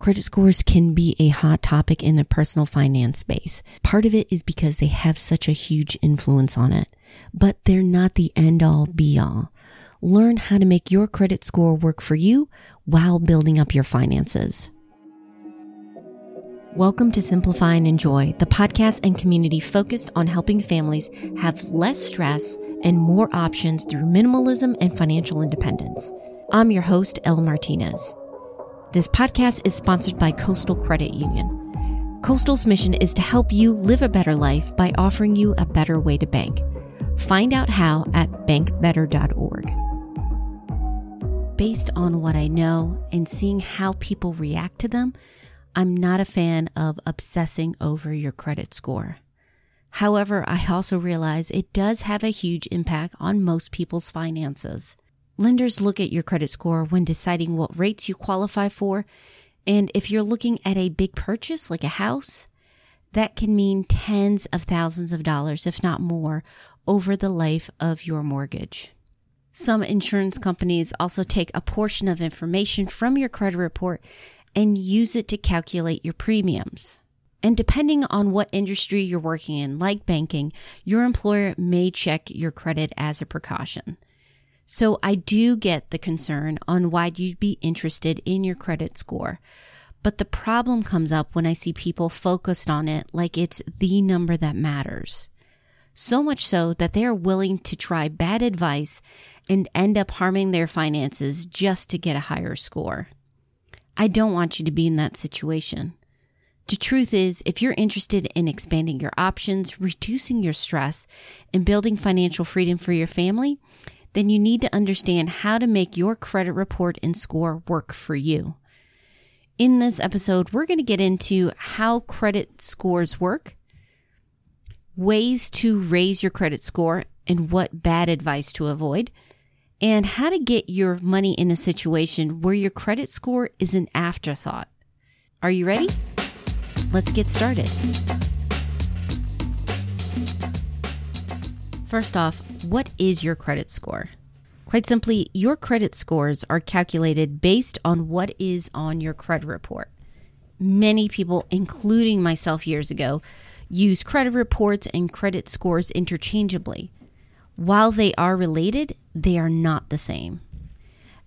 Credit scores can be a hot topic in the personal finance space. Part of it is because they have such a huge influence on it, but they're not the end all be all. Learn how to make your credit score work for you while building up your finances. Welcome to Simplify and Enjoy, the podcast and community focused on helping families have less stress and more options through minimalism and financial independence. I'm your host, Elle Martinez. This podcast is sponsored by Coastal Credit Union. Coastal's mission is to help you live a better life by offering you a better way to bank. Find out how at bankbetter.org. Based on what I know and seeing how people react to them, I'm not a fan of obsessing over your credit score. However, I also realize it does have a huge impact on most people's finances. Lenders look at your credit score when deciding what rates you qualify for. And if you're looking at a big purchase like a house, that can mean tens of thousands of dollars, if not more, over the life of your mortgage. Some insurance companies also take a portion of information from your credit report and use it to calculate your premiums. And depending on what industry you're working in, like banking, your employer may check your credit as a precaution. So I do get the concern on why you'd be interested in your credit score. But the problem comes up when I see people focused on it like it's the number that matters. So much so that they are willing to try bad advice and end up harming their finances just to get a higher score. I don't want you to be in that situation. The truth is, if you're interested in expanding your options, reducing your stress, and building financial freedom for your family, then you need to understand how to make your credit report and score work for you. In this episode, we're going to get into how credit scores work, ways to raise your credit score, and what bad advice to avoid, and how to get your money in a situation where your credit score is an afterthought. Are you ready? Let's get started. First off, what is your credit score? Quite simply, your credit scores are calculated based on what is on your credit report. Many people, including myself years ago, use credit reports and credit scores interchangeably. While they are related, they are not the same.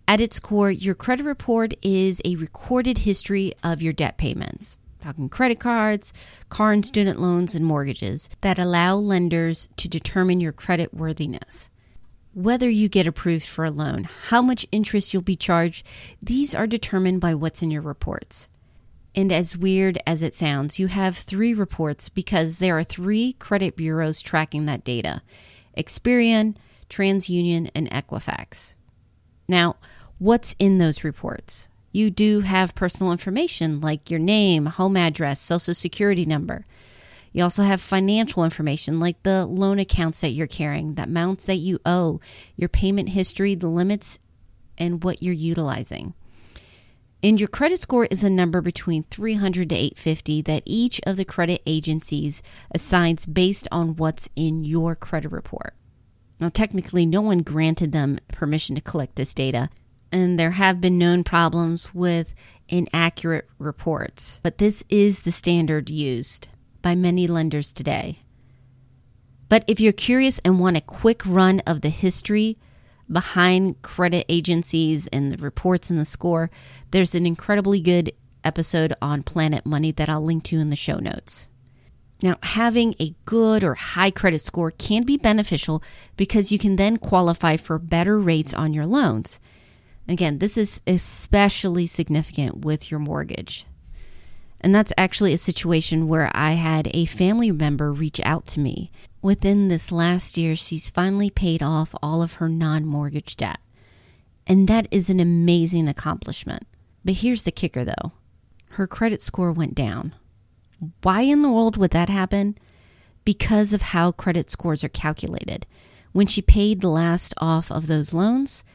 At its core, your credit report is a recorded history of your debt payments talking credit cards, car and student loans, and mortgages that allow lenders to determine your credit worthiness. Whether you get approved for a loan, how much interest you'll be charged, these are determined by what's in your reports. And as weird as it sounds, you have three reports because there are three credit bureaus tracking that data Experian, TransUnion, and Equifax. Now, what's in those reports? You do have personal information like your name, home address, social security number. You also have financial information like the loan accounts that you're carrying, the amounts that you owe, your payment history, the limits, and what you're utilizing. And your credit score is a number between 300 to 850 that each of the credit agencies assigns based on what's in your credit report. Now, technically, no one granted them permission to collect this data, and there have been known problems with inaccurate reports, but this is the standard used by many lenders today. But if you're curious and want a quick run of the history behind credit agencies and the reports and the score, there's an incredibly good episode on Planet Money that I'll link to in the show notes. Now, having a good or high credit score can be beneficial because you can then qualify for better rates on your loans. Again, this is especially significant with your mortgage. And that's actually a situation where I had a family member reach out to me. Within this last year, she's finally paid off all of her non mortgage debt. And that is an amazing accomplishment. But here's the kicker though her credit score went down. Why in the world would that happen? Because of how credit scores are calculated. When she paid the last off of those loans,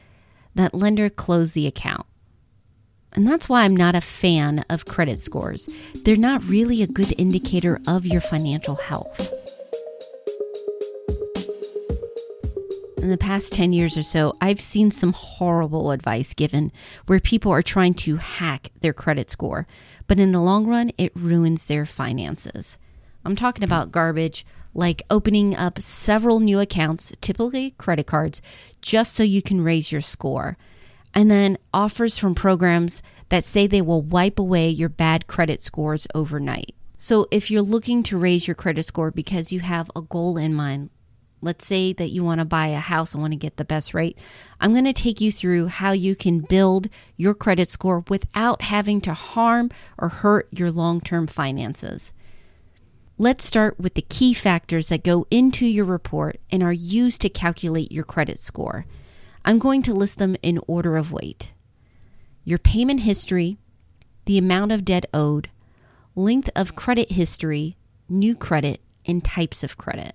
that lender closed the account. And that's why I'm not a fan of credit scores. They're not really a good indicator of your financial health. in the past 10 years or so, I've seen some horrible advice given where people are trying to hack their credit score, but in the long run, it ruins their finances. I'm talking about garbage like opening up several new accounts, typically credit cards, just so you can raise your score. And then offers from programs that say they will wipe away your bad credit scores overnight. So if you're looking to raise your credit score because you have a goal in mind, let's say that you want to buy a house and want to get the best rate, I'm going to take you through how you can build your credit score without having to harm or hurt your long term finances. Let's start with the key factors that go into your report and are used to calculate your credit score. I'm going to list them in order of weight your payment history, the amount of debt owed, length of credit history, new credit, and types of credit.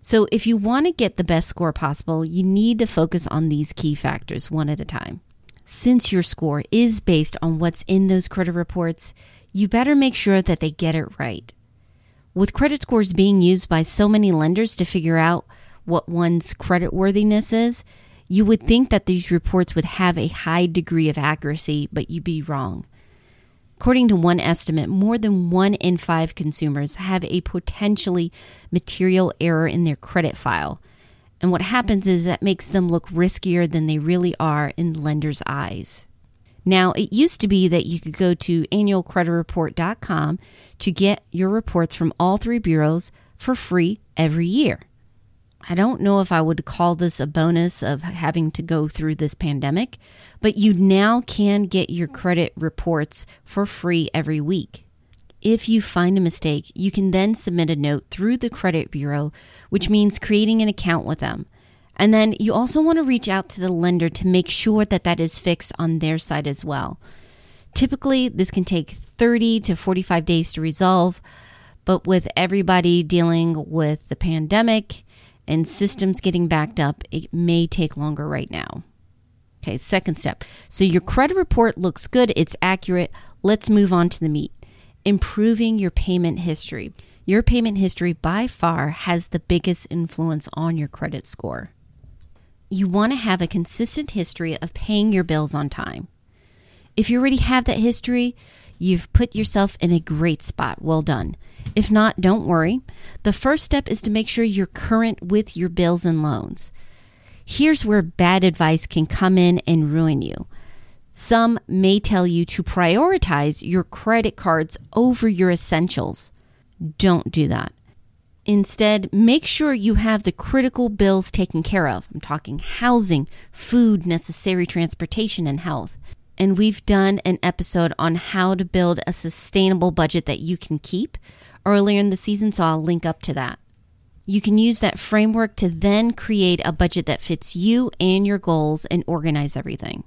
So, if you want to get the best score possible, you need to focus on these key factors one at a time. Since your score is based on what's in those credit reports, you better make sure that they get it right. With credit scores being used by so many lenders to figure out what one's credit worthiness is, you would think that these reports would have a high degree of accuracy, but you'd be wrong. According to one estimate, more than one in five consumers have a potentially material error in their credit file. And what happens is that makes them look riskier than they really are in lenders' eyes. Now, it used to be that you could go to annualcreditreport.com to get your reports from all three bureaus for free every year. I don't know if I would call this a bonus of having to go through this pandemic, but you now can get your credit reports for free every week. If you find a mistake, you can then submit a note through the credit bureau, which means creating an account with them. And then you also want to reach out to the lender to make sure that that is fixed on their side as well. Typically, this can take 30 to 45 days to resolve, but with everybody dealing with the pandemic, and systems getting backed up, it may take longer right now. Okay, second step. So your credit report looks good, it's accurate. Let's move on to the meat. Improving your payment history. Your payment history by far has the biggest influence on your credit score. You want to have a consistent history of paying your bills on time. If you already have that history, you've put yourself in a great spot. Well done. If not, don't worry. The first step is to make sure you're current with your bills and loans. Here's where bad advice can come in and ruin you. Some may tell you to prioritize your credit cards over your essentials. Don't do that. Instead, make sure you have the critical bills taken care of. I'm talking housing, food, necessary transportation, and health. And we've done an episode on how to build a sustainable budget that you can keep earlier in the season, so I'll link up to that. You can use that framework to then create a budget that fits you and your goals and organize everything.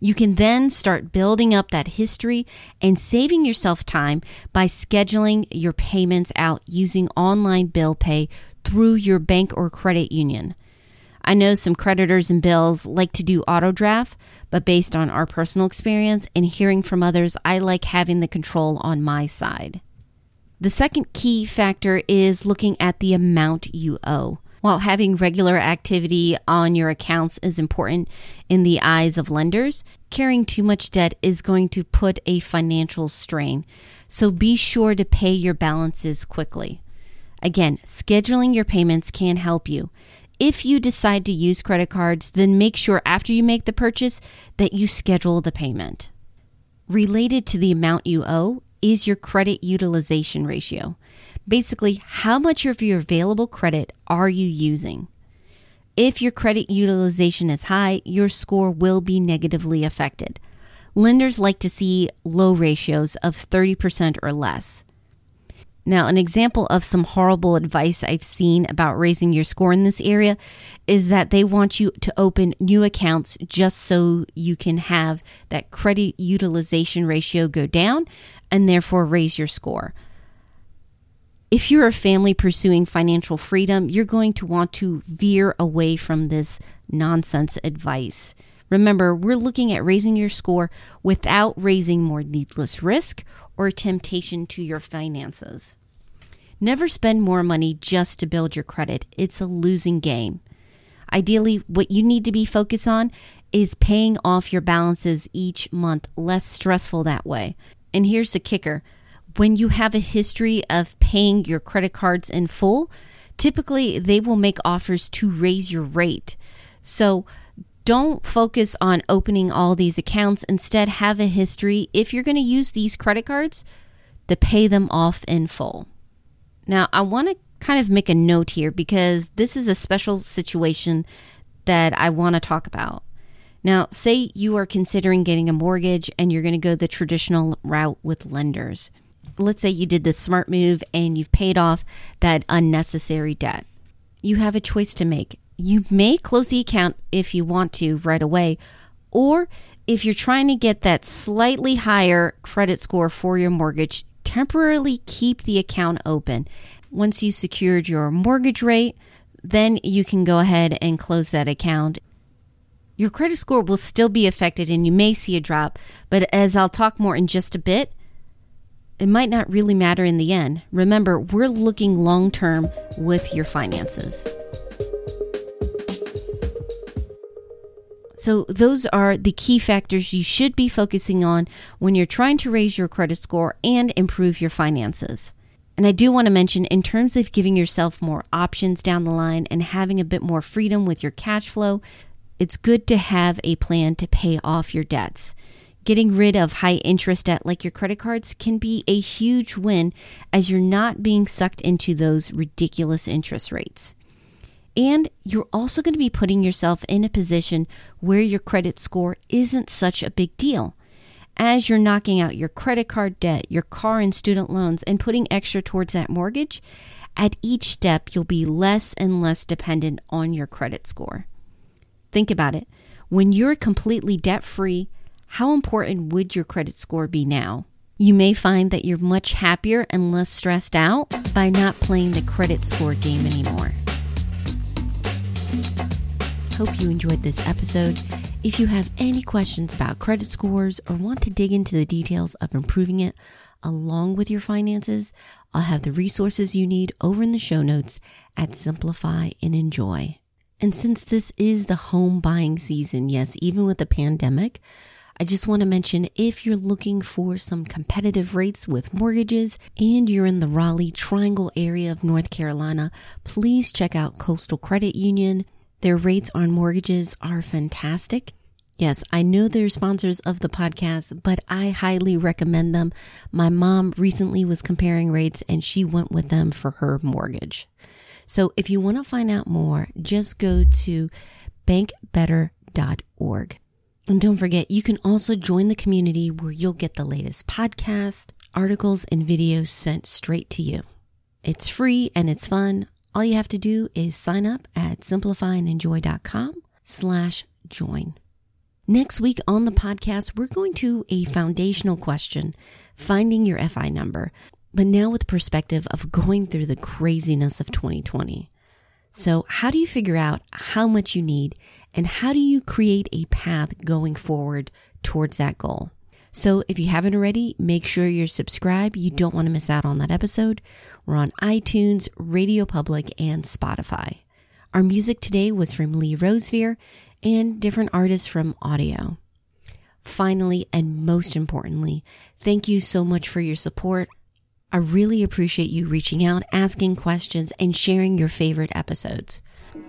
You can then start building up that history and saving yourself time by scheduling your payments out using online bill pay through your bank or credit union. I know some creditors and bills like to do auto draft, but based on our personal experience and hearing from others, I like having the control on my side. The second key factor is looking at the amount you owe. While having regular activity on your accounts is important in the eyes of lenders, carrying too much debt is going to put a financial strain. So be sure to pay your balances quickly. Again, scheduling your payments can help you. If you decide to use credit cards, then make sure after you make the purchase that you schedule the payment. Related to the amount you owe is your credit utilization ratio. Basically, how much of your available credit are you using? If your credit utilization is high, your score will be negatively affected. Lenders like to see low ratios of 30% or less. Now, an example of some horrible advice I've seen about raising your score in this area is that they want you to open new accounts just so you can have that credit utilization ratio go down and therefore raise your score. If you're a family pursuing financial freedom, you're going to want to veer away from this nonsense advice. Remember, we're looking at raising your score without raising more needless risk or temptation to your finances. Never spend more money just to build your credit. It's a losing game. Ideally, what you need to be focused on is paying off your balances each month, less stressful that way. And here's the kicker when you have a history of paying your credit cards in full, typically they will make offers to raise your rate. So don't focus on opening all these accounts. Instead, have a history, if you're going to use these credit cards, to pay them off in full. Now, I want to kind of make a note here because this is a special situation that I want to talk about. Now, say you are considering getting a mortgage and you're going to go the traditional route with lenders. Let's say you did the smart move and you've paid off that unnecessary debt. You have a choice to make. You may close the account if you want to right away, or if you're trying to get that slightly higher credit score for your mortgage, temporarily keep the account open. Once you secured your mortgage rate, then you can go ahead and close that account your credit score will still be affected and you may see a drop, but as I'll talk more in just a bit, it might not really matter in the end. Remember, we're looking long term with your finances. So, those are the key factors you should be focusing on when you're trying to raise your credit score and improve your finances. And I do want to mention, in terms of giving yourself more options down the line and having a bit more freedom with your cash flow, it's good to have a plan to pay off your debts. Getting rid of high interest debt like your credit cards can be a huge win as you're not being sucked into those ridiculous interest rates. And you're also going to be putting yourself in a position where your credit score isn't such a big deal. As you're knocking out your credit card debt, your car and student loans, and putting extra towards that mortgage, at each step you'll be less and less dependent on your credit score. Think about it. When you're completely debt free, how important would your credit score be now? You may find that you're much happier and less stressed out by not playing the credit score game anymore. Hope you enjoyed this episode. If you have any questions about credit scores or want to dig into the details of improving it along with your finances, I'll have the resources you need over in the show notes at Simplify and Enjoy. And since this is the home buying season, yes, even with the pandemic, I just want to mention if you're looking for some competitive rates with mortgages and you're in the Raleigh Triangle area of North Carolina, please check out Coastal Credit Union. Their rates on mortgages are fantastic. Yes, I know they're sponsors of the podcast, but I highly recommend them. My mom recently was comparing rates and she went with them for her mortgage. So if you want to find out more, just go to bankbetter.org. And don't forget, you can also join the community where you'll get the latest podcast, articles, and videos sent straight to you. It's free and it's fun. All you have to do is sign up at simplifyandenjoy.com slash join. Next week on the podcast, we're going to a foundational question, finding your FI number but now with perspective of going through the craziness of 2020. So how do you figure out how much you need and how do you create a path going forward towards that goal? So if you haven't already, make sure you're subscribed. You don't want to miss out on that episode. We're on iTunes, Radio Public, and Spotify. Our music today was from Lee Rosevere and different artists from audio. Finally, and most importantly, thank you so much for your support. I really appreciate you reaching out, asking questions, and sharing your favorite episodes.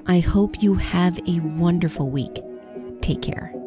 I hope you have a wonderful week. Take care.